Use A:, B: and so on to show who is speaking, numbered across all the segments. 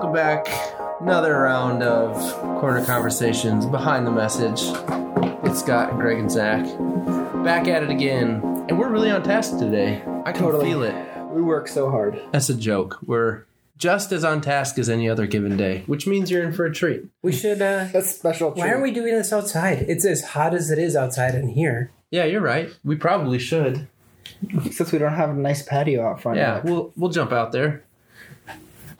A: welcome back. Another round of corner conversations behind the message. It's Scott and Greg and Zach back at it again, and we're really on task today. I can
B: Totally.
A: feel it.
B: We work so hard.
A: That's a joke. We're just as on task as any other given day, which means you're in for a treat.
C: We should. Uh,
B: That's special.
C: why are we doing this outside? It's as hot as it is outside in here.
A: Yeah, you're right. We probably should.
B: Since we don't have a nice patio out front.
A: Yeah,
B: yet.
A: we'll we'll jump out there.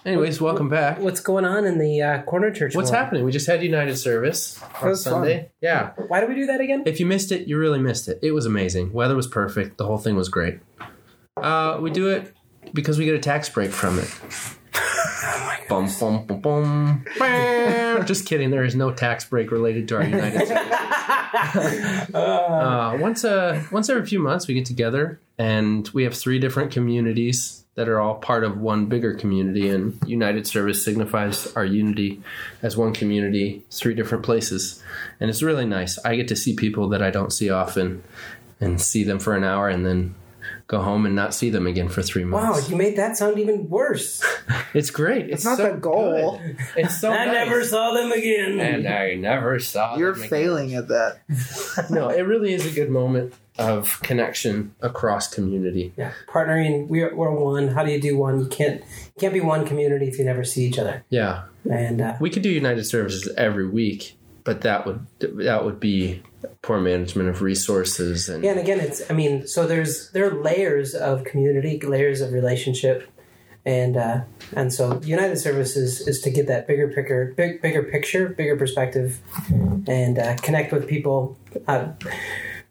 A: Anyways, welcome back.
C: What's going on in the uh, corner church?
A: What's
C: world?
A: happening? We just had United service on
B: was fun.
A: Sunday. Yeah.
C: Why do we do that again?
A: If you missed it, you really missed it. It was amazing. Weather was perfect. The whole thing was great. Uh, we do it because we get a tax break from it. Bum, bum, bum, bum. Just kidding. There is no tax break related to our United States. uh, once a once every few months, we get together and we have three different communities that are all part of one bigger community. And United Service signifies our unity as one community, three different places, and it's really nice. I get to see people that I don't see often, and see them for an hour, and then go home and not see them again for three months.
C: Wow, you made that sound even worse.
A: It's great. It's,
B: It's not
A: so
B: the goal.
A: good. It's so
C: I
A: nice.
C: never saw them again.
A: and I never saw.
B: You're
A: them again.
B: failing at that.
A: No, it really is a good moment of connection across community.
C: yeah, partnering. We're, we're one. How do you do one? You can't you can't be one community if you never see each other.
A: Yeah,
C: And uh,
A: we could do United Services every week, but that would that would be poor management of resources and
C: yeah, and again, it's. I mean, so there's there are layers of community, layers of relationship, and uh, and so United Services is to get that bigger picture, big, bigger picture, bigger perspective, and uh, connect with people. Uh,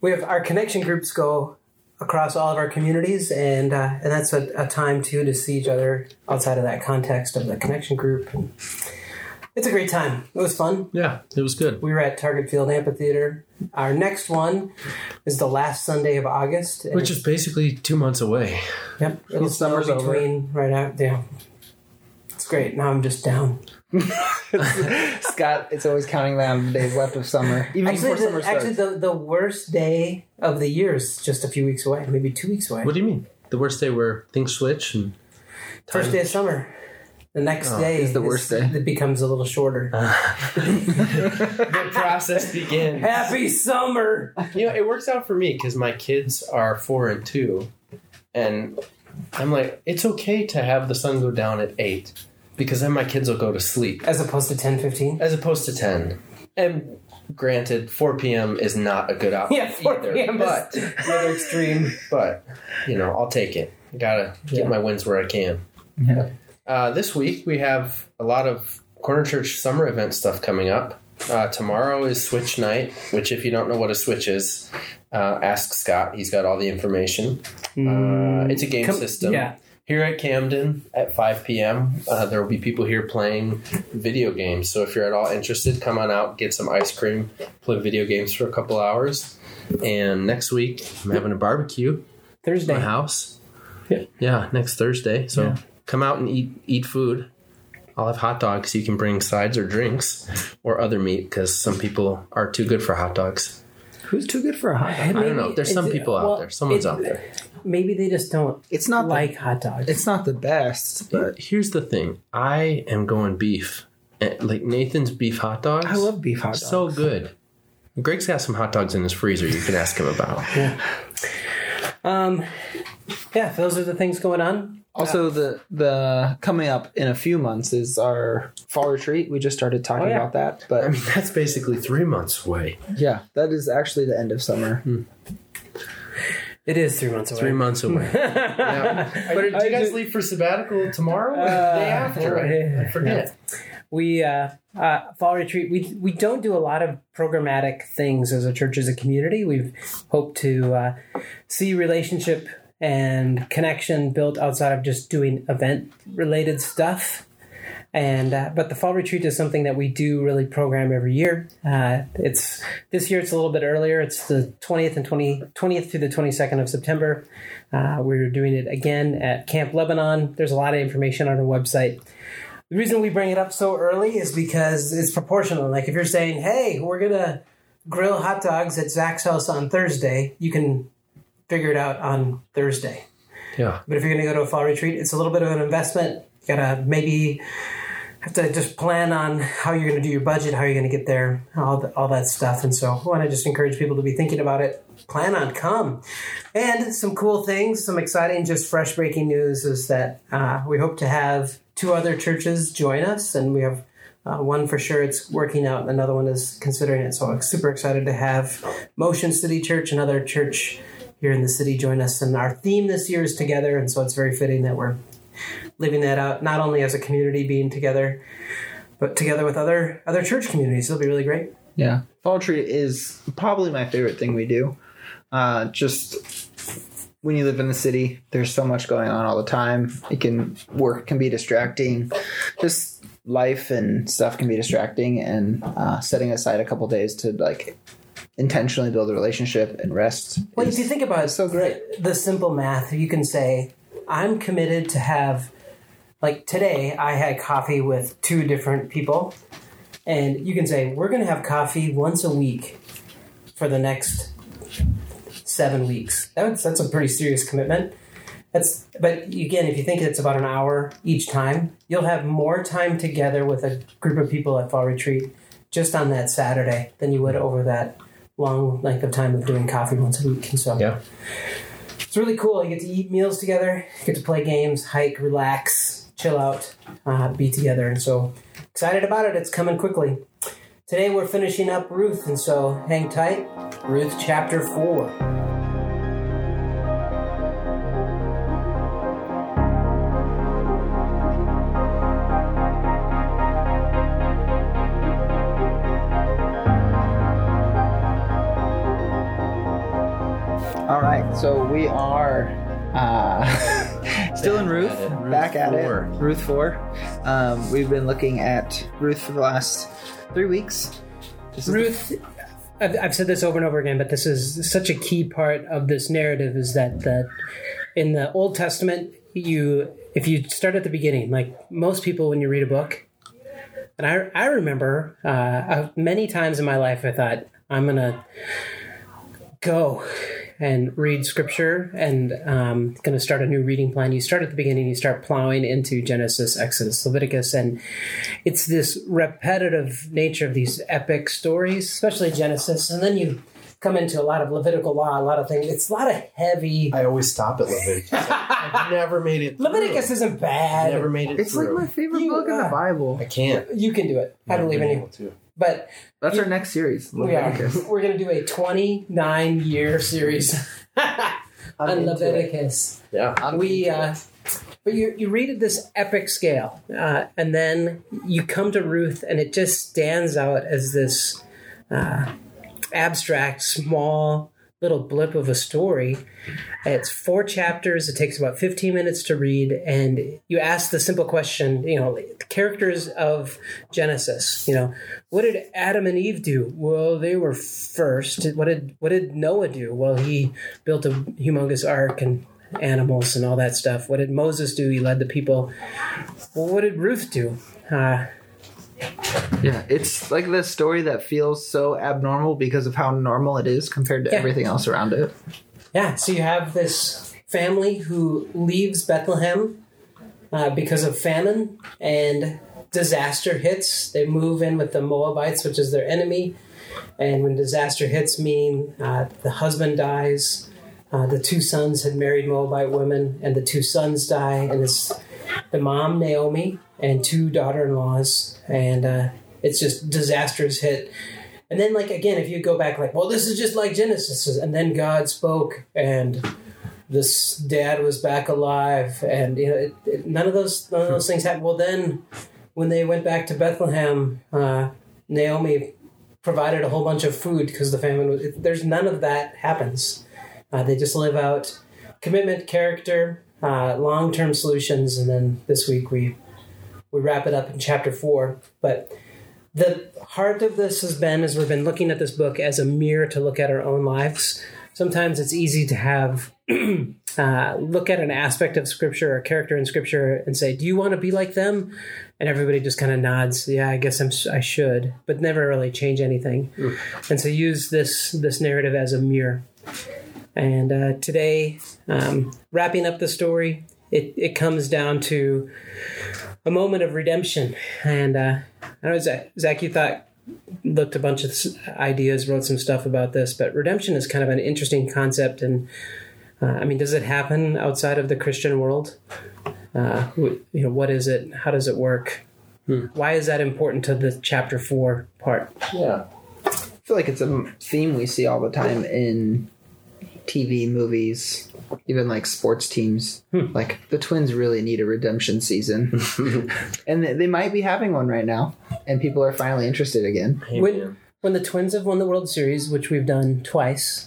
C: we have our connection groups go across all of our communities, and uh, and that's a, a time too to see each other outside of that context of the connection group. And it's a great time. It was fun.
A: yeah, it was good.
C: We were at Target Field Amphitheater. Our next one is the last Sunday of August.
A: Which is basically two months away.
C: Yep. It'll snow
B: summer's over.
C: between right out. Yeah. It's great. Now I'm just down.
B: Scott, it's always counting down the days left of summer, even
C: Actually,
B: before
C: the,
B: summer starts.
C: actually the, the worst day of the year is just a few weeks away, maybe two weeks away.
A: What do you mean? The worst day where things switch and
C: First day of summer. The next
A: Oh,
C: day
B: is the worst day.
C: It becomes a little shorter.
A: the process begins.
C: Happy summer.
A: You know, it works out for me because my kids are four and two, and I'm like, it's okay to have the sun go down at eight because then my kids will go to sleep
C: As opposed to 10, 15.
A: as opposed to ten. And granted, four p.m. is not a good option.
C: Yeah, 4
A: either,
C: p.m.
A: but
C: is the extreme.
A: but you know, I'll take it. I gotta get
C: Yeah.
A: my wins where I can.
B: Yeah.
A: Uh, this week we have a lot of Corner Church summer event stuff coming up. Uh, tomorrow is Switch Night, which, if you don't know what a Switch is, uh, ask Scott. He's got all the information. Uh, it's a game system.
C: Yeah.
A: Here at Camden at 5 p.m., uh, there will be people here playing video games. So if you're at all interested, come on out, get some ice cream, play video games for a couple hours. And next week, I'm having a barbecue at
C: Thursday.
A: my house.
C: Yeah.
A: Yeah, next Thursday. So
C: Yeah.
A: Come out and eat eat food. I'll have hot dogs. You can bring sides or drinks or other meat because some people are too good for hot dogs.
B: Who's too good for a hot dog?
A: I don't know. There's some people out
C: well,
A: there. Someone's out there.
C: Maybe they just don't
B: It's not
C: like hot dogs.
B: It's not the best, but
A: Here's the thing. I am going beef. Eh, Like Nathan's beef hot dogs.
B: I love beef hot dogs.
A: so good. Greg's got some hot dogs in his freezer. You can ask him about.
C: Um, yeah, those are the things going on.
B: Also, the the coming up in a few months is our fall retreat. We just started talking
C: Oh, yeah.
B: about that, but
A: I mean, that's basically three months away.
B: yeah, that is actually the end of summer.
C: It is three months away.
A: Three months away. yeah. But do you guys
C: just-
A: leave for sabbatical tomorrow or the
C: Uh,
A: day after? I, I forget.
C: We uh, uh, fall retreat. We we don't do a lot of programmatic things as a church as a community. We've hoped to uh, see relationship and connection built outside of just doing event related stuff. And uh, but the fall retreat is something that we do really program every year. Uh, it's this year it's a little bit earlier. It's the twentieth and 20, 20th through the twenty second of September. Uh, we're doing it again at Camp Lebanon. There's a lot of information on our website. The reason we bring it up so early is because it's proportional. Like if you're saying, "Hey, we're gonna grill hot dogs at Zach's house on Thursday," you can figure it out on Thursday.
A: Yeah.
C: But if you're going to go to a fall retreat, it's a little bit of an investment. You gotta maybe have to just plan on how you're going to do your budget, how you're going to get there, all the, all that stuff. And so I want to just encourage people to be thinking about it. Plan on come. And some cool things, some exciting, just fresh breaking news is that uh, we hope to have two other churches join us, and we have uh, one for sure it's working out, and another one is considering it. So I'm super excited to have Motion City Church, another church here in the city, join us. And our theme this year is together, and so it's very fitting that we're living that out, not only as a community being together, but together with other other church communities. It'll be really great.
B: Yeah, fall tree is probably my favorite thing we do. Uh, just when you live in the city, there's so much going on all the time. It can work can be distracting. Just life and stuff can be distracting, and uh, setting aside a couple days to like intentionally build a relationship and rest.
C: Well, if you think about it,
B: so great.
C: The simple math, you can say, I'm committed to have, like today, I had coffee with two different people, and you can say, we're going to have coffee once a week for the next seven weeks. That's that's a pretty serious commitment. That's but again, if you think it's about an hour each time, you'll have more time together with a group of people at fall retreat just on that Saturday than you would over that long length of time of doing coffee once a week. And so
A: Yeah.
C: it's really cool. You get to eat meals together, you get to play games, hike, relax, chill out, uh, be together. And so excited about it. It's coming quickly. Today we're finishing up Ruth, and so hang tight. Ruth chapter 4.
B: So we are uh, still in Ruth,
A: at it. Ruth
B: back at
A: four.
B: it, Ruth four. Um, we've been looking at Ruth for the last three weeks. This is
C: Ruth, I've, I've said this over and over again, but this is such a key part of this narrative is that the, in the Old Testament, you if you start at the beginning, like most people when you read a book, and I, I remember uh, uh, many times in my life I thought, I'm going to go and read scripture and um, going to start a new reading plan. You start at the beginning, you start plowing into Genesis, Exodus, Leviticus, and it's this repetitive nature of these epic stories, especially Genesis, and then you come into a lot of Levitical law, a lot of things. It's a lot of heavy.
A: I always stop at Leviticus. I've never made it. Through.
C: Leviticus isn't bad.
A: i Never made it
B: It's like my favorite
C: You
B: book in the Bible.
A: I can't.
C: You can do it. I
A: Never
C: believe in
A: been
C: you.
A: Able to.
C: But
B: That's our next series.
C: we are. We're going to do a 29 year series on
B: into it.
C: Leviticus.
A: Yeah.
C: we uh, but you you read at this epic scale, uh, and then you come to Ruth, and it just stands out as this uh, abstract, small little blip of a story. It's four chapters. It takes about fifteen minutes to read, and you ask the simple question. You know, characters of Genesis. You know, what did Adam and Eve do? Well, they were first. What did what did Noah do? Well, he built a humongous ark and animals and all that stuff. What did Moses do? He led the people. Well, what did Ruth do? Uh,
B: Yeah, it's like the story that feels so abnormal because of how normal it is compared to
C: Yeah.
B: everything else around it.
C: yeah, so you have this family who leaves Bethlehem uh, because of famine and disaster hits. They move in with the Moabites, which is their enemy. And when disaster hits, meaning uh, the husband dies, uh, the two sons had married Moabite women, and the two sons die, and it's the mom Naomi and two daughter-in-laws, and uh, it's just disasters hit. And then, like again, if you go back, like, well, this is just like Genesis, and then God spoke, and this dad was back alive, and you know, it, it, none of those none of those things happened. Well, then when they went back to Bethlehem, uh, Naomi provided a whole bunch of food because the famine was. It, there's none of that happens. Uh, they just live out commitment, character, uh, long term solutions, and then this week we we wrap it up in chapter four. But the heart of this has been as we've been looking at this book as a mirror to look at our own lives. Sometimes it's easy to have uh, look at an aspect of scripture or a character in scripture and say, "Do you want to be like them?" And everybody just kind of nods. Yeah, I guess I'm, I should, but never really change anything. And so use this this narrative as a mirror. And uh, today, um, wrapping up the story, it it comes down to a moment of redemption. And uh, I don't know Zach, Zach, you thought looked a bunch of ideas, wrote some stuff about this, but redemption is kind of an interesting concept. And uh, I mean, does it happen outside of the Christian world? Uh, you know, what is it? How does it work? Why is that important to the chapter four part?
A: Yeah.
B: I feel like it's a theme we see all the time in TV, movies, even like sports teams. Hmm. Like the Twins really need a redemption season, and they, they might be having one right now, and people are finally interested again.
A: Hey,
C: When-
A: man.
C: when the Twins have won the World Series, which we've done twice.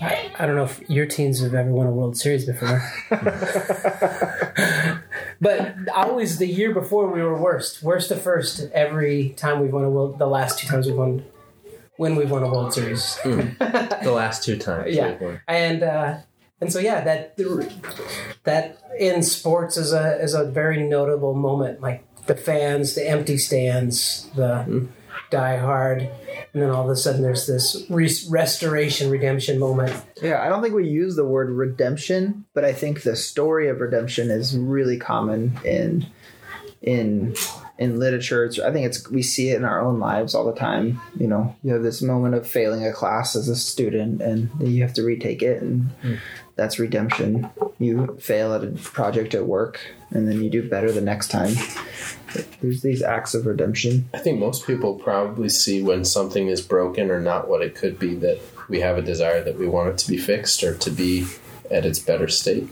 C: I, I don't know if your teams have ever won a World Series before. but always the year before we were worst. Worst to first every time we've won a world the last two times we've won when we've won a World Series.
A: The last two times.
C: Yeah. And uh, and so yeah, that that in sports is a is a very notable moment. Like the fans, the empty stands, the die hard, and then all of a sudden there's this re- restoration, redemption moment.
B: Yeah, I don't think we use the word redemption, but I think the story of redemption is really common in in in literature. It's, I think it's we see it in our own lives all the time. You know, you have this moment of failing a class as a student, and then you have to retake it, and hmm. that's redemption. You fail at a project at work, and then you do better the next time. There's these acts of redemption.
A: I think most people probably see when something is broken or not what it could be that we have a desire that we want it to be fixed or to be at its better state.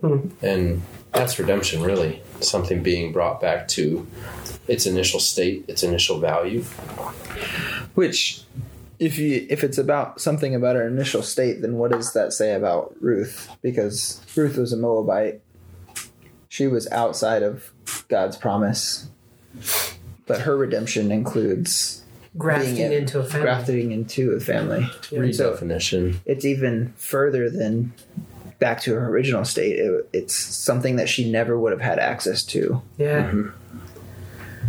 A: Hmm. And that's redemption, really. Something being brought back to its initial state, its initial value.
B: Which, if you if it's about something about our initial state, then what does that say about Ruth? Because Ruth was a Moabite. She was outside of God's promise, but her redemption includes
C: Grafting
B: Being it-
C: into a family.
B: grafting into a family. And so it's even further than back to her original state. It, it's something that she never would have had access to.
C: Yeah. Mm-hmm.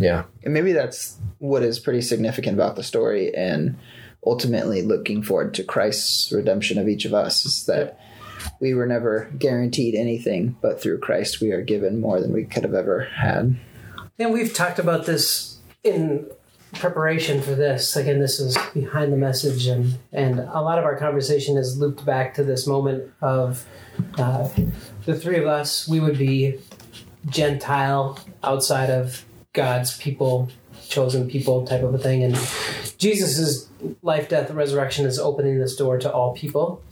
A: Yeah.
B: And maybe that's what is pretty significant about the story and ultimately looking forward to Christ's redemption of each of us is that we were never guaranteed anything, but through Christ we are given more than we could have ever had.
C: And we've talked about this in preparation for this. Again, this is behind the message, and and a lot of our conversation is looped back to this moment of uh, the three of us. We would be Gentile outside of God's people, chosen people, type of a thing, and jesus's life, death, resurrection is opening this door to all people.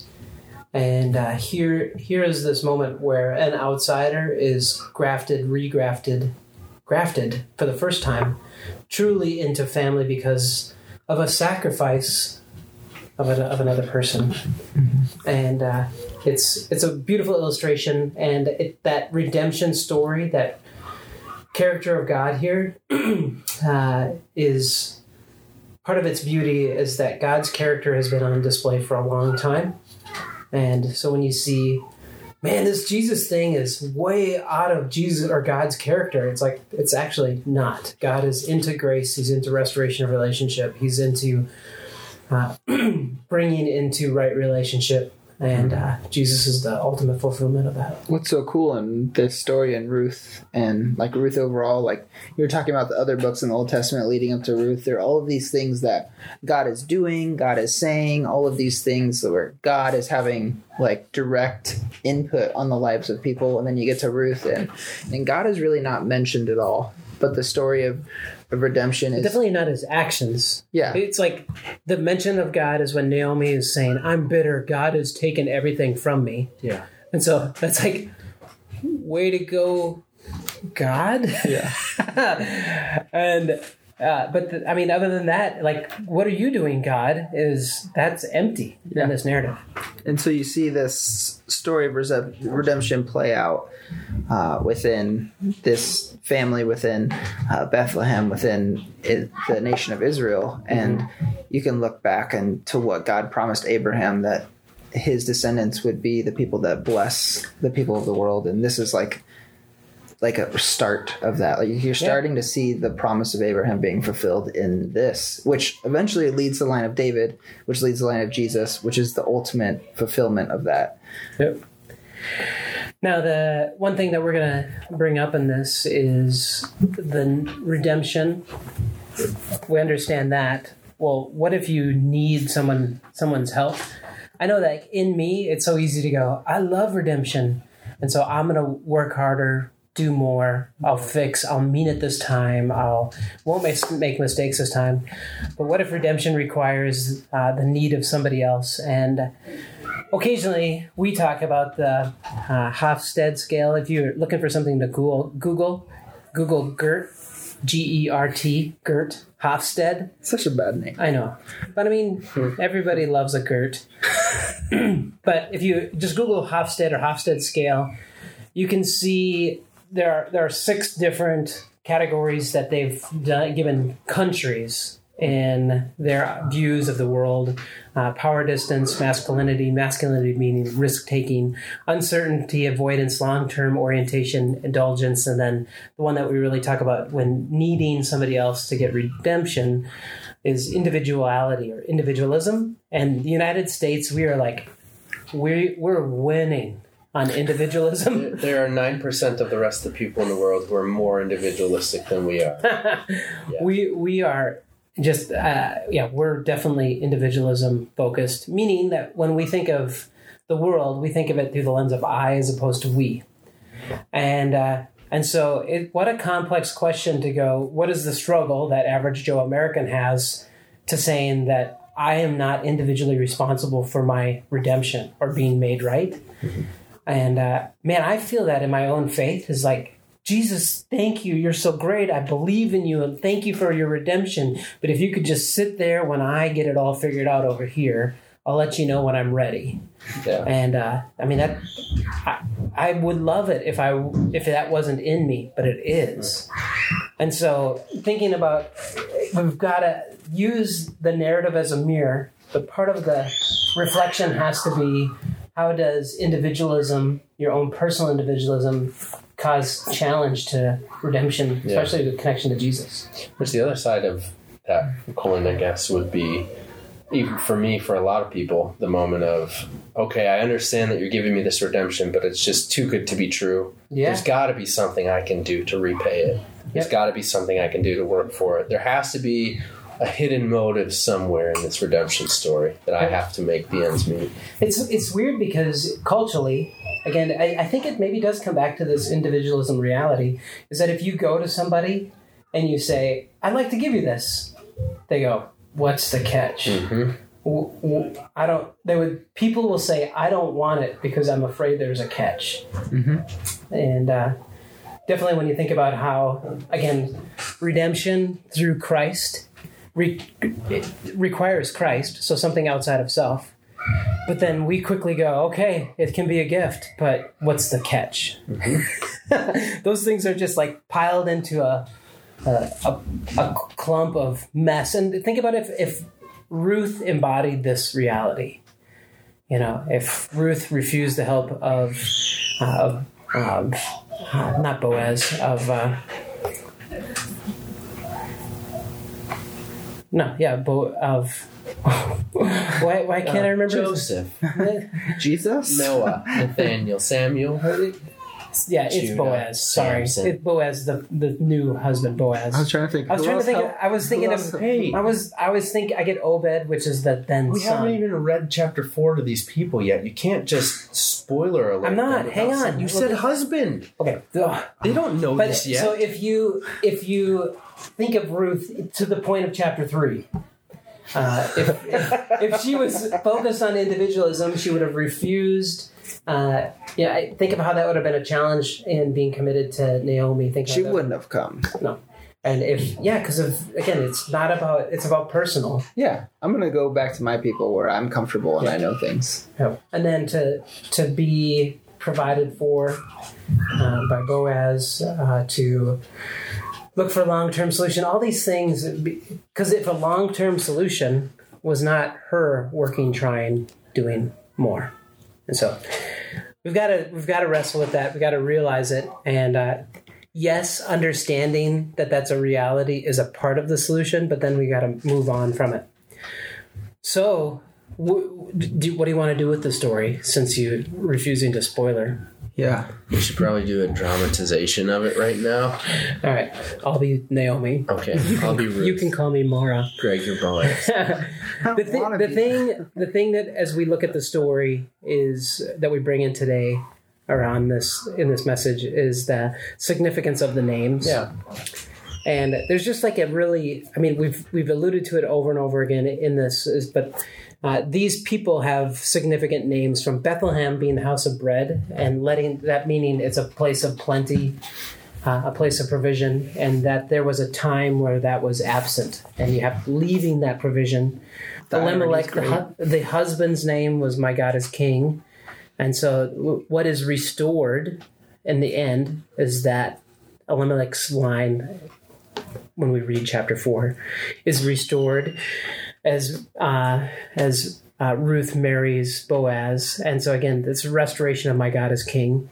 C: And uh, here, here is this moment where an outsider is grafted, regrafted, grafted for the first time truly into family because of a sacrifice of, a, of another person. And uh, it's it's a beautiful illustration and it, that redemption story that character of god here uh, is part of its beauty is that god's character has been on display for a long time. And so when you see man, this Jesus thing is way out of Jesus or God's character. It's like it's actually not. God is into grace. He's into restoration of relationship. He's into uh, bringing into right relationship, and uh, Jesus is the ultimate fulfillment of that.
B: What's so cool in this story in Ruth and like Ruth overall, like you were talking about the other books in the Old Testament leading up to Ruth, there are all of these things that God is doing, God is saying, all of these things where God is having like direct input on the lives of people. And then you get to Ruth and, and God is really not mentioned at all. But the story of, of redemption is
C: Definitely not his actions.
B: Yeah.
C: It's like the mention of God is when Naomi is saying, I'm bitter. God has taken everything from me.
A: Yeah.
C: And so that's like, way to go, God.
B: Yeah.
C: and, uh, but the, I mean, other than that, like, what are you doing, God? Is that's empty
B: Yeah.
C: in this narrative.
B: and so you see this story of redemption play out uh, within this family within uh, bethlehem within the nation of israel and you can look back and to what god promised abraham that his descendants would be the people that bless the people of the world and this is like like a start of that like you're starting to see the promise of abraham being fulfilled in this which eventually leads to the line of david which leads to the line of jesus which is the ultimate fulfillment of that
C: Yep. Now, the one thing that we're going to bring up in this is the redemption. We understand that. Well, what if you need someone someone's help? I know that in me, it's so easy to go. I love redemption, and so I'm going to work harder, do more. I'll fix. I'll mean it this time. I'll won't make, make mistakes this time. But what if redemption requires uh, the need of somebody else? And occasionally we talk about the uh, Hofstede scale. If you're looking for something to Google, Google, Google GERT, G E R T, GERT, Hofstede.
B: Such a bad name.
C: I know, but I mean, everybody loves a GERT. but if you just Google Hofstede or Hofstede scale, you can see there are there are six different categories that they've done, given countries in their views of the world uh, power distance, masculinity, masculinity meaning risk taking, uncertainty, avoidance, long term orientation, indulgence, and then the one that we really talk about when needing somebody else to get redemption is individuality or individualism. And the United States, we are like, we, we're winning on individualism.
A: There are 9% of the rest of the people in the world who are more individualistic than we are.
C: We we are just uh, yeah, we're definitely individualism focused, meaning that when we think of the world, we think of it through the lens of I as opposed to we, and uh, and so it, what a complex question to go. What is the struggle that average Joe American has to saying that I am not individually responsible for my redemption or being made right? And uh, man, I feel that in my own faith is like, Jesus, thank you. You're so great. I believe in you and thank you for your redemption. But if you could just sit there when I get it all figured out over here, I'll let you know when I'm ready.
A: Yeah.
C: And uh, I mean that I, I would love it if I if that wasn't in me, but it is. And so thinking about we've got to use the narrative as a mirror, but part of the reflection has to be how does individualism, your own personal individualism, cause challenge to redemption,
A: Yeah.
C: especially the connection to Jesus?
A: Which the other side of that coin, I guess, would be even for me, for a lot of people, the moment of, okay, I understand that you're giving me this redemption, but it's just too good to be true.
C: Yeah.
A: There's got to be something I can do to repay it. There's
C: Yep.
A: got to be something I can do to work for it. There has to be a hidden motive somewhere in this redemption story that I have to make the ends meet.
C: It's it's weird because culturally, again, I, I think it maybe does come back to this individualism reality. Is that if you go to somebody and you say, "I'd like to give you this," they go, "What's the catch?"
A: Mhm.
C: W- I don't. They would. People will say, "I don't want it because I'm afraid there's a catch." And uh, definitely, when you think about how, again, redemption through Christ re- requires Christ, so something outside of self. But then we quickly go, okay, it can be a gift, but what's the catch? Those things are just like piled into a a, a, a clump of mess. And think about if if Ruth embodied this reality. You know, if Ruth refused the help of, uh, of um, uh, not Boaz, of uh, no, yeah, Bo- of why why can't I remember? his-
A: Joseph,
B: Jesus?
A: Noah, Nathaniel, Samuel.
C: yeah, it's
A: Judah,
C: Boaz. Sorry,
A: Samson.
C: it's Boaz, the the new husband, Boaz.
B: I was trying to think.
C: I was
B: who
C: trying to
B: else
C: think.
B: helped-
C: I was thinking of.
A: Hey.
C: I was. I was thinking. I get Obed, which is the then
A: We
C: son.
A: haven't even read chapter four to these people yet. You can't just spoiler alert.
C: I'm not.
A: them
C: Hang
A: without
C: on.
A: saying- You said
C: at-
A: husband.
C: okay. Ugh.
A: They don't know
C: But
A: this yet.
C: so if you if you think of Ruth to the point of chapter three, uh, if, if if she was focused on individualism, she would have refused. Uh, yeah, I think of how that would have been a challenge in being committed to Naomi. Think
B: She wouldn't have come.
C: no. And if yeah, because of again, it's not about it's about personal.
B: Yeah, I'm gonna go back to my people where I'm comfortable and I know things.
C: and then to to be provided for uh, by Boaz uh, to look for long term solution. All these things, because if a long term solution was not her working, trying, doing more, and so we've got to we've got to wrestle with that. We've got to realize it, and uh, yes, understanding that that's a reality is a part of the solution, but then we got to move on from it. So, what do you want to do with the story since you refusing to spoiler?
B: Yeah.
A: We should probably do a dramatization of it right now.
C: All right, I'll be Naomi.
A: Okay, I'll be Ruth.
C: You can call me Mara.
A: Greg your Boaz.
C: the, thi- the thing the thing that as we look at the story is that we bring in today around this in this message is the significance of the names
A: Yeah.
C: and there's just like a really i mean we've we've alluded to it over and over again in this is, but uh, these people have significant names from bethlehem being the house of bread and letting that meaning it's a place of plenty uh, a place of provision and that there was a time where that was absent. And you have leaving that provision.
B: The
C: Elimelech, the, hu- the husband's name was my God is King. And so, w- what is restored in the end is that Elimelech's line, when we read chapter 4, is restored as, uh, as uh, Ruth marries Boaz. And so, again, this restoration of my God is King.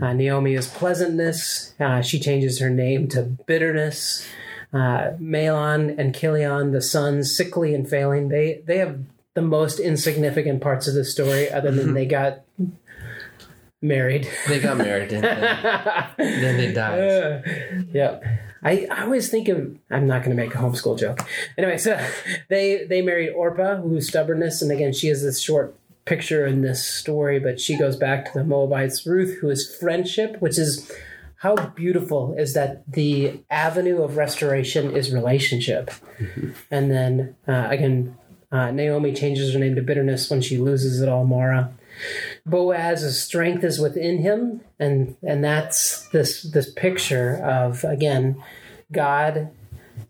C: Uh, Naomi is pleasantness. Uh, she changes her name to bitterness. Uh, Mahlon and Chilion, the sons, sickly and failing, they, they have the most insignificant parts of the story, other than they got married.
A: They got married, didn't they? then they died.
C: Uh, yep. I, I always think of I'm not going to make a homeschool joke. Anyway, so they they married Orpah, who's stubbornness, and again she has this short picture in this story, but she goes back to the Moabites. Ruth, who is friendship, which is how beautiful is that the avenue of restoration is relationship, and then uh, again uh, Naomi changes her name to bitterness when she loses it all. Mara. Boaz's strength is within him, and and that's this this picture of again God,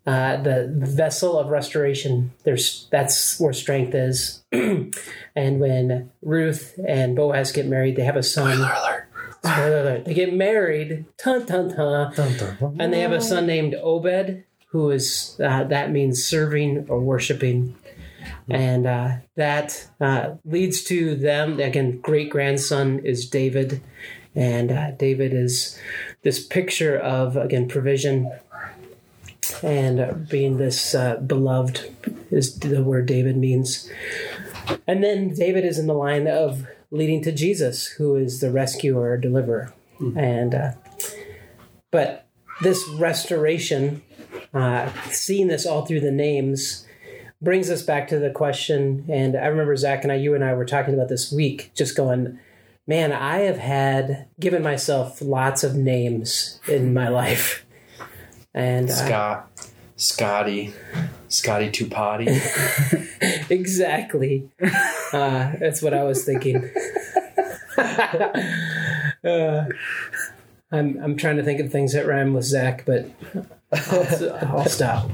C: uh, the vessel of restoration. There's that's where strength is, and when Ruth and Boaz get married, they have a son.
A: alert.
C: Spoiler alert. They get married, ton ton ton, and they have a son named Obed, who is uh, that means serving or worshiping, and uh, that uh, leads to them again. Great grandson is David, and uh, David is this picture of again provision. And uh, being this uh, beloved is the word David means. And then David is in the line of leading to Jesus, who is the rescuer, deliverer. And uh, but this restoration, uh, seeing this all through the names, brings us back to the question. And I remember Zach and I, you and I were talking about this week, just going, man, I have had given myself lots of names in my life. And
A: Scott, Scotty, Scotty Tupati.
C: exactly. Uh, that's what I was thinking. uh, I'm I'm trying to think of things that rhyme with Zach, but Stop.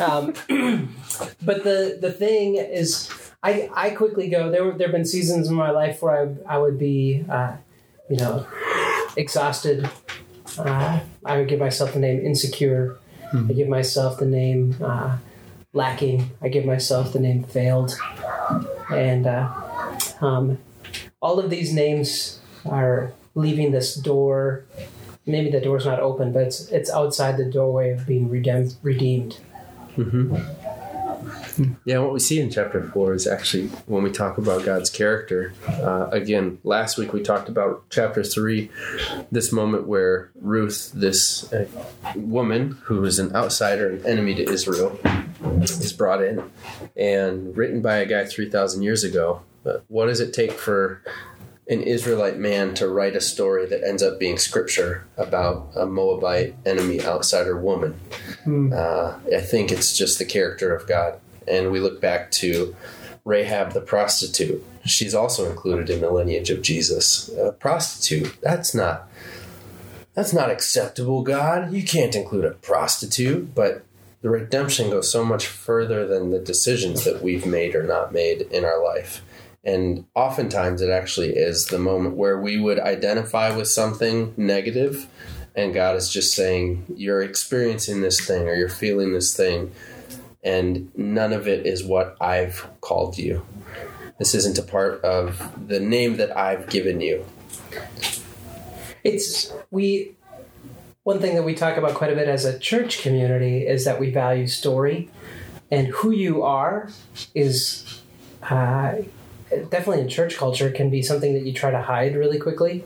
C: Um, but the the thing is, I I quickly go. There were there have been seasons in my life where I I would be, uh, you know, exhausted. Uh, I would give myself the name insecure. I give myself the name uh, lacking. I give myself the name failed, and uh, um, all of these names are leaving this door. Maybe the door's not open, but it's it's outside the doorway of being redeemed. redeemed.
A: Yeah, what we see in chapter four is actually when we talk about God's character. Uh, again, last week we talked about chapter three, this moment where Ruth, this uh, woman who is an outsider, an enemy to Israel, is brought in and written by a guy 3,000 years ago. But what does it take for an Israelite man to write a story that ends up being scripture about a Moabite enemy outsider woman? Uh, I think it's just the character of God. And we look back to Rahab the prostitute. She's also included in the lineage of Jesus. A prostitute. That's not. That's not acceptable, God. You can't include a prostitute. But the redemption goes so much further than the decisions that we've made or not made in our life. And oftentimes it actually is the moment where we would identify with something negative, and God is just saying, You're experiencing this thing or you're feeling this thing, and none of it is what I've called you. This isn't a part of the name that I've given you.
C: It's we. One thing that we talk about quite a bit as a church community is that we value story, and who you are is uh, definitely in church culture can be something that you try to hide really quickly.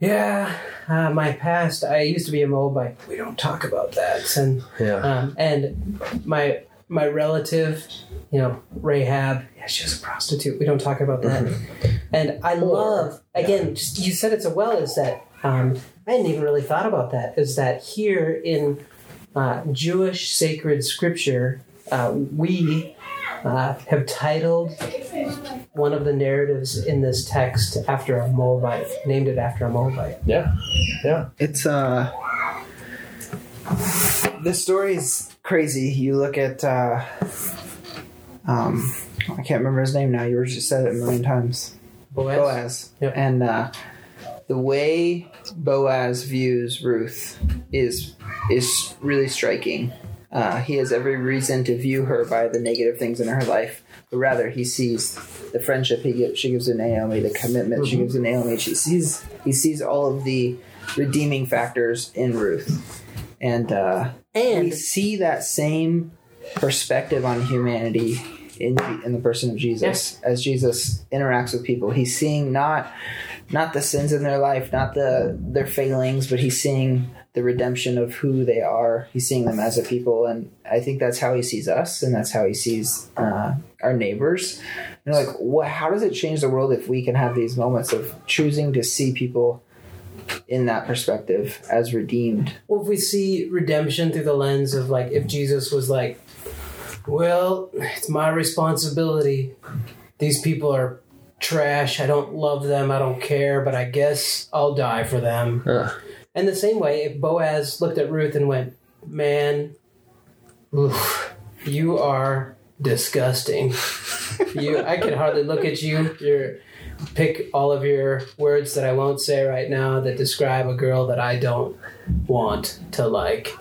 C: yeah, uh, my past. I used to be a Moabite. We don't talk about that. And
A: Yeah.
C: um, and my my relative, you know, Rahab. Yeah, she was a prostitute. We don't talk about that. And I love again. Just you said it so well. Is that um, I hadn't even really thought about that. Is that here in uh, Jewish sacred scripture, uh, we uh, have titled one of the narratives in this text after a Moabite, named it after a Moabite.
A: Yeah. Yeah.
B: It's uh this story is crazy. You look at uh um I can't remember his name now. You were just said it a million times.
C: Boaz.
B: Boaz.
C: Yep.
B: And uh the way Boaz views Ruth is is really striking. Uh, he has every reason to view her by the negative things in her life, but rather he sees the friendship he gives, she gives to Naomi, the commitment she gives to Naomi. She sees he sees all of the redeeming factors in Ruth, and uh, we see that same perspective on humanity in in the person of Jesus as Jesus interacts with people. He's seeing not not the sins in their life, not the their failings, but he's seeing the redemption of who they are. He's seeing them as a people, and I think that's how he sees us, and that's how he sees uh, our neighbors. And like, what? How does it change the world if we can have these moments of choosing to see people in that perspective as redeemed?
C: well, if we see redemption through the lens of like, if Jesus was like, well, it's my responsibility. These people are trash. I don't love them. I don't care, but I guess I'll die for them.
A: Uh,
C: And the same way, if Boaz looked at Ruth and went, "Man, oof, you are disgusting. you, I can hardly look at you. You're pick all of your words that I won't say right now that describe a girl that I don't want to like."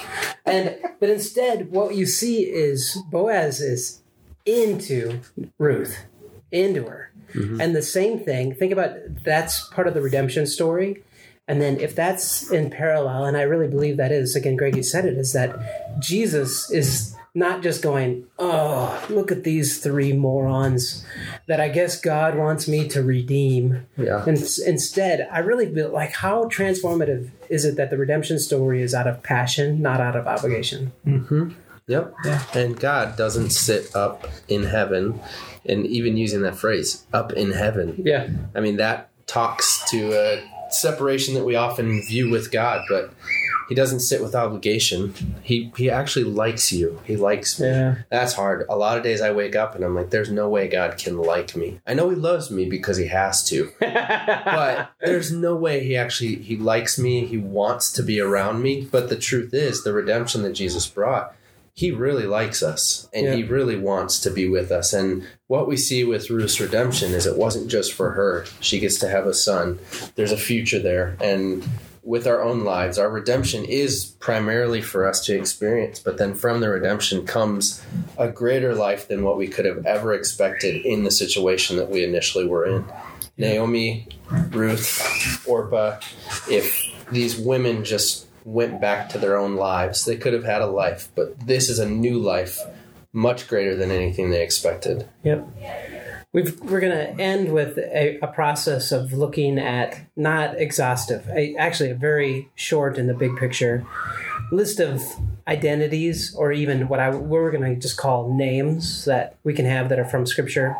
C: And but instead, what you see is Boaz is into Ruth, into her. Mm-hmm. And the same thing, think about that's part of the redemption story. And then if that's in parallel, and I really believe that is, again, Greg, you said it, is that Jesus is not just going, oh, look at these three morons that I guess God wants me to redeem.
A: yeah.
C: And instead, I really feel like how transformative is it that the redemption story is out of passion, not out of obligation? Mm-hmm.
A: Yep. And God doesn't sit up in heaven, and even using that phrase, up in heaven.
C: Yeah.
A: I mean, that talks to a separation that we often view with God, but He doesn't sit with obligation. He He actually likes you. He likes me.
C: Yeah.
A: That's hard. A lot of days I wake up and I'm like, there's no way God can like me. I know He loves me because He has to, but there's no way He actually He likes me. He wants to be around me. But the truth is, the redemption that Jesus brought, He really likes us and He really wants to be with us. And what we see with Ruth's redemption is it wasn't just for her. She gets to have a son. There's a future there, and with our own lives. Our redemption is primarily for us to experience, but then from the redemption comes a greater life than what we could have ever expected in the situation that we initially were in. Naomi, Ruth, Orpah, if these women just went back to their own lives, they could have had a life, but this is a new life, much greater than anything they expected.
C: Yep. We've, we're going to end with a, a process of looking at not exhaustive, a, actually a very short in the big picture list of identities, or even what I what we're going to just call names that we can have that are from Scripture,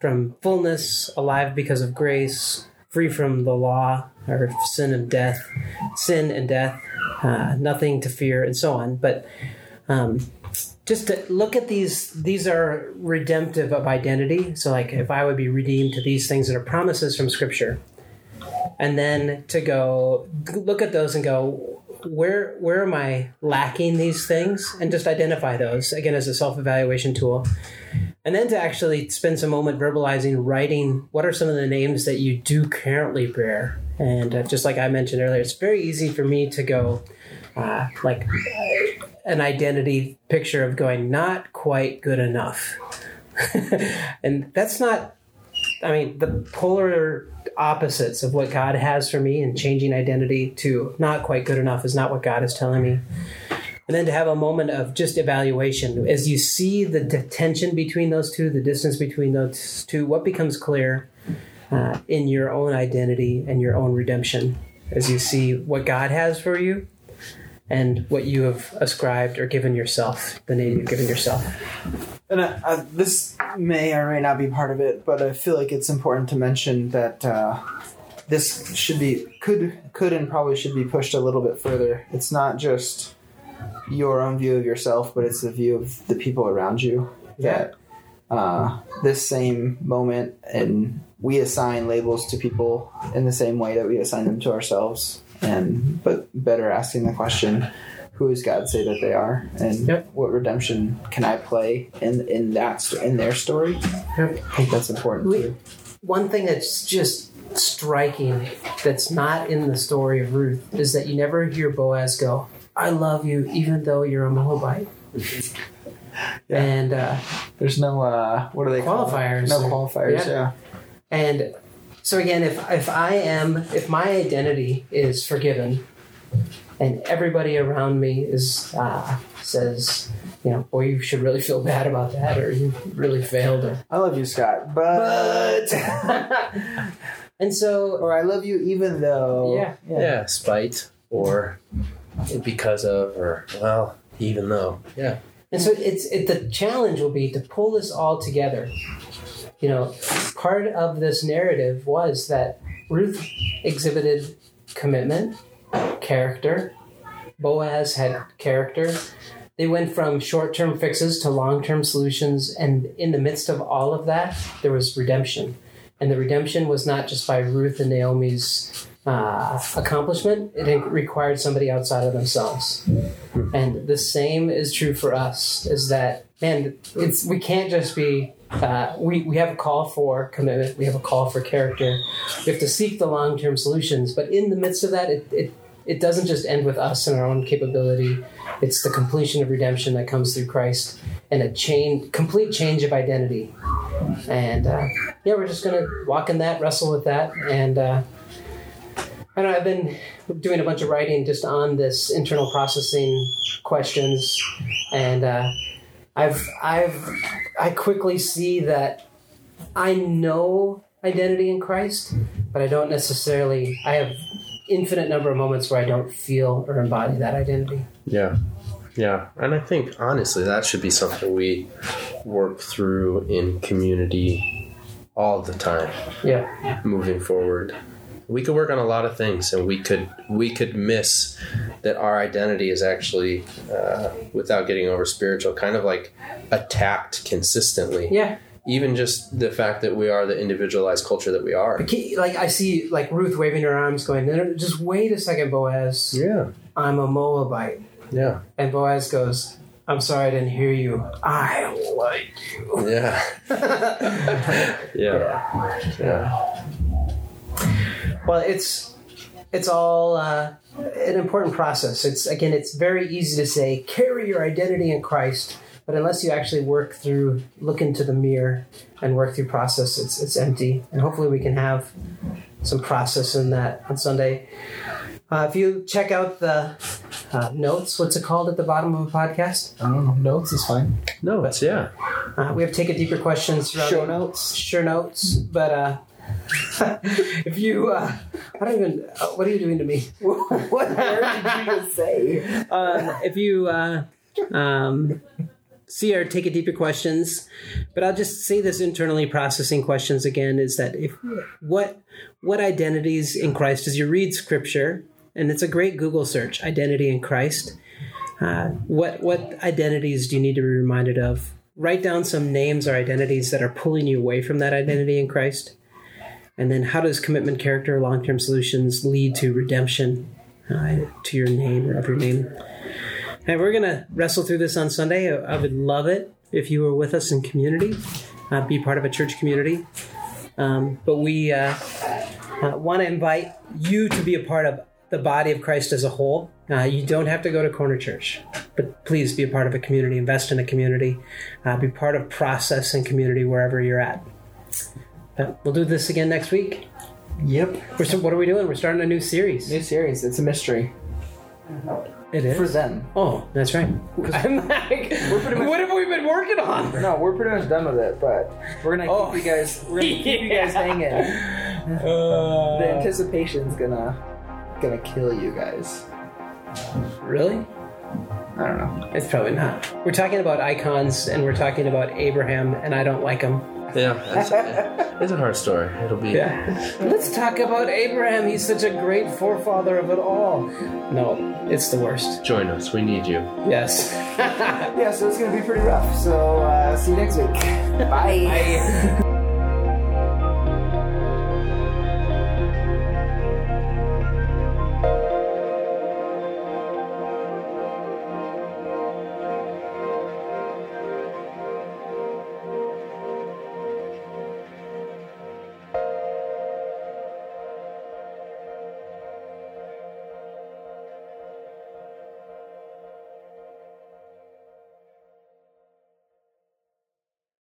C: from fullness, alive because of grace, free from the law or sin and death, sin and death, uh, nothing to fear, and so on. But um, just to look at these these are redemptive of identity. So like if i would be redeemed to these things that are promises from scripture and then to go look at those and go where where am i lacking these things? And just identify those again as a self-evaluation tool. And then to actually spend some moment verbalizing writing what are some of the names that you do currently bear and uh, just like i mentioned earlier it's very easy for me to go uh, like an identity picture of going not quite good enough. And that's not i mean the polar opposites of what god has for me and changing identity to not quite good enough is not what god is telling me. And then to have a moment of just evaluation as you see the tension between those two the distance between those two what becomes clear uh, in your own identity and your own redemption as you see what God has for you and what you have ascribed or given yourself, the name you've given yourself.
B: And I, I, this may or may not be part of it, but I feel like it's important to mention that uh, this should be could could and probably should be pushed a little bit further. It's not just your own view of yourself, but it's the view of the people around you. That uh, this same moment, and we assign labels to people in the same way that we assign them to ourselves, and but better asking the question who does God say that they are, and
C: Yep.
B: what redemption can I play in in that in their story?
C: Yep.
B: I think that's important
C: We-
B: too.
C: One thing that's just striking that's not in the story of Ruth is that you never hear Boaz go, I love you even though you're a Moabite.
B: Yeah.
C: And uh,
B: There's no uh, what are they?
C: Qualifiers.
B: No qualifiers.
C: Yeah.
B: Yeah.
C: And so again, if if I am if my identity is forgiven, and everybody around me is uh, says, you know, boy, you should really feel bad about that, or you really failed, or
B: I love you, Scott, but,
C: and so
B: or I love you even though.
C: Yeah.
A: Yeah, spite or because of or well, even though. Yeah.
C: and so it's it the challenge will be to pull this all together. You know, part of this narrative was that Ruth exhibited commitment, character. Boaz had character. They went from short term fixes to long term solutions. And in the midst of all of that, there was redemption. And the redemption was not just by Ruth and Naomi's uh, accomplishment, it required somebody outside of themselves. And the same is true for us is that, man, it's, we can't just be. Uh, we, we have a call for commitment. We have a call for character. We have to seek the long term solutions. But in the midst of that, it, it, it doesn't just end with us and our own capability. It's the completion of redemption that comes through Christ and a chain, complete change of identity. And uh, yeah, we're just going to walk in that, wrestle with that. And uh, I know, I've been doing a bunch of writing just on this internal processing questions. And uh, I've, I've, I quickly see that I know identity in Christ, but I don't necessarily, I have infinite number of moments where I don't feel or embody that identity.
A: Yeah. Yeah. And I think honestly that should be something we work through in community all the time
C: Yeah.
A: moving forward. We could work on a lot of things and we could we could miss that our identity is actually uh, without getting over spiritual kind of like attacked consistently.
C: Yeah.
A: Even just the fact that we are the individualized culture that we are.
C: Like I see like Ruth waving her arms going, "No, no, just wait a second, Boaz.
A: Yeah.
C: I'm a Moabite.
A: Yeah.
C: And Boaz goes, I'm sorry I didn't hear you. I like you.
A: Yeah. yeah. Yeah.
C: Well, it's it's all uh, an important process. It's again, it's very easy to say carry your identity in Christ, but unless you actually work through, look into the mirror and work through process, it's it's empty. And hopefully, we can have some process in that on Sunday. Uh, if you check out the uh, notes, what's it called at the bottom of a podcast?
B: I don't know. Notes is fine.
A: No, it's yeah.
C: Uh, we have take a deeper questions. surrounding-
B: Show notes.
C: Sure notes, but uh, if you, uh, I don't even. Uh, what are you doing to me?
B: what did you say?
C: Uh, if you uh, um, see our take a deeper questions, but I'll just say this internally processing questions again is that if what what identities in Christ as you read Scripture, and it's a great Google search, identity in Christ. Uh, what what identities do you need to be reminded of? Write down some names or identities that are pulling you away from that identity in Christ. And then, how does commitment, character, long term solutions lead to redemption uh, to your name or of your name? And we're going to wrestle through this on Sunday. I would love it if you were with us in community, uh, be part of a church community. Um, but we uh, uh, want to invite you to be a part of the body of Christ as a whole. Uh, you don't have to go to Corner Church, but please be a part of a community, invest in a community, uh, be part of process and community wherever you're at. We'll do this again next week.
B: Yep.
C: We're, so what are we doing? We're starting a new series.
B: New series. It's a mystery.
C: It is?
B: for them.
C: Oh, that's right. I'm like,
B: pretty much-
C: what have we been working on?
B: No, we're pretty much done with it, but we're gonna
C: Oh.
B: keep you guys. We're gonna keep you guys
C: Yeah.
B: hanging. The
C: Uh,
B: anticipation's gonna gonna kill you guys.
C: really?
B: I don't know.
C: It's probably not. We're talking about icons and we're talking about Abraham, and I don't like him.
A: Yeah, it's, it's a hard story. It'll be. Yeah.
C: Let's talk about Abraham. He's such a great forefather of it all. No, it's the worst.
A: Join us. We need you.
C: Yes.
B: Yeah, so it's gonna be pretty rough. So uh, see you next week. Bye.
C: I-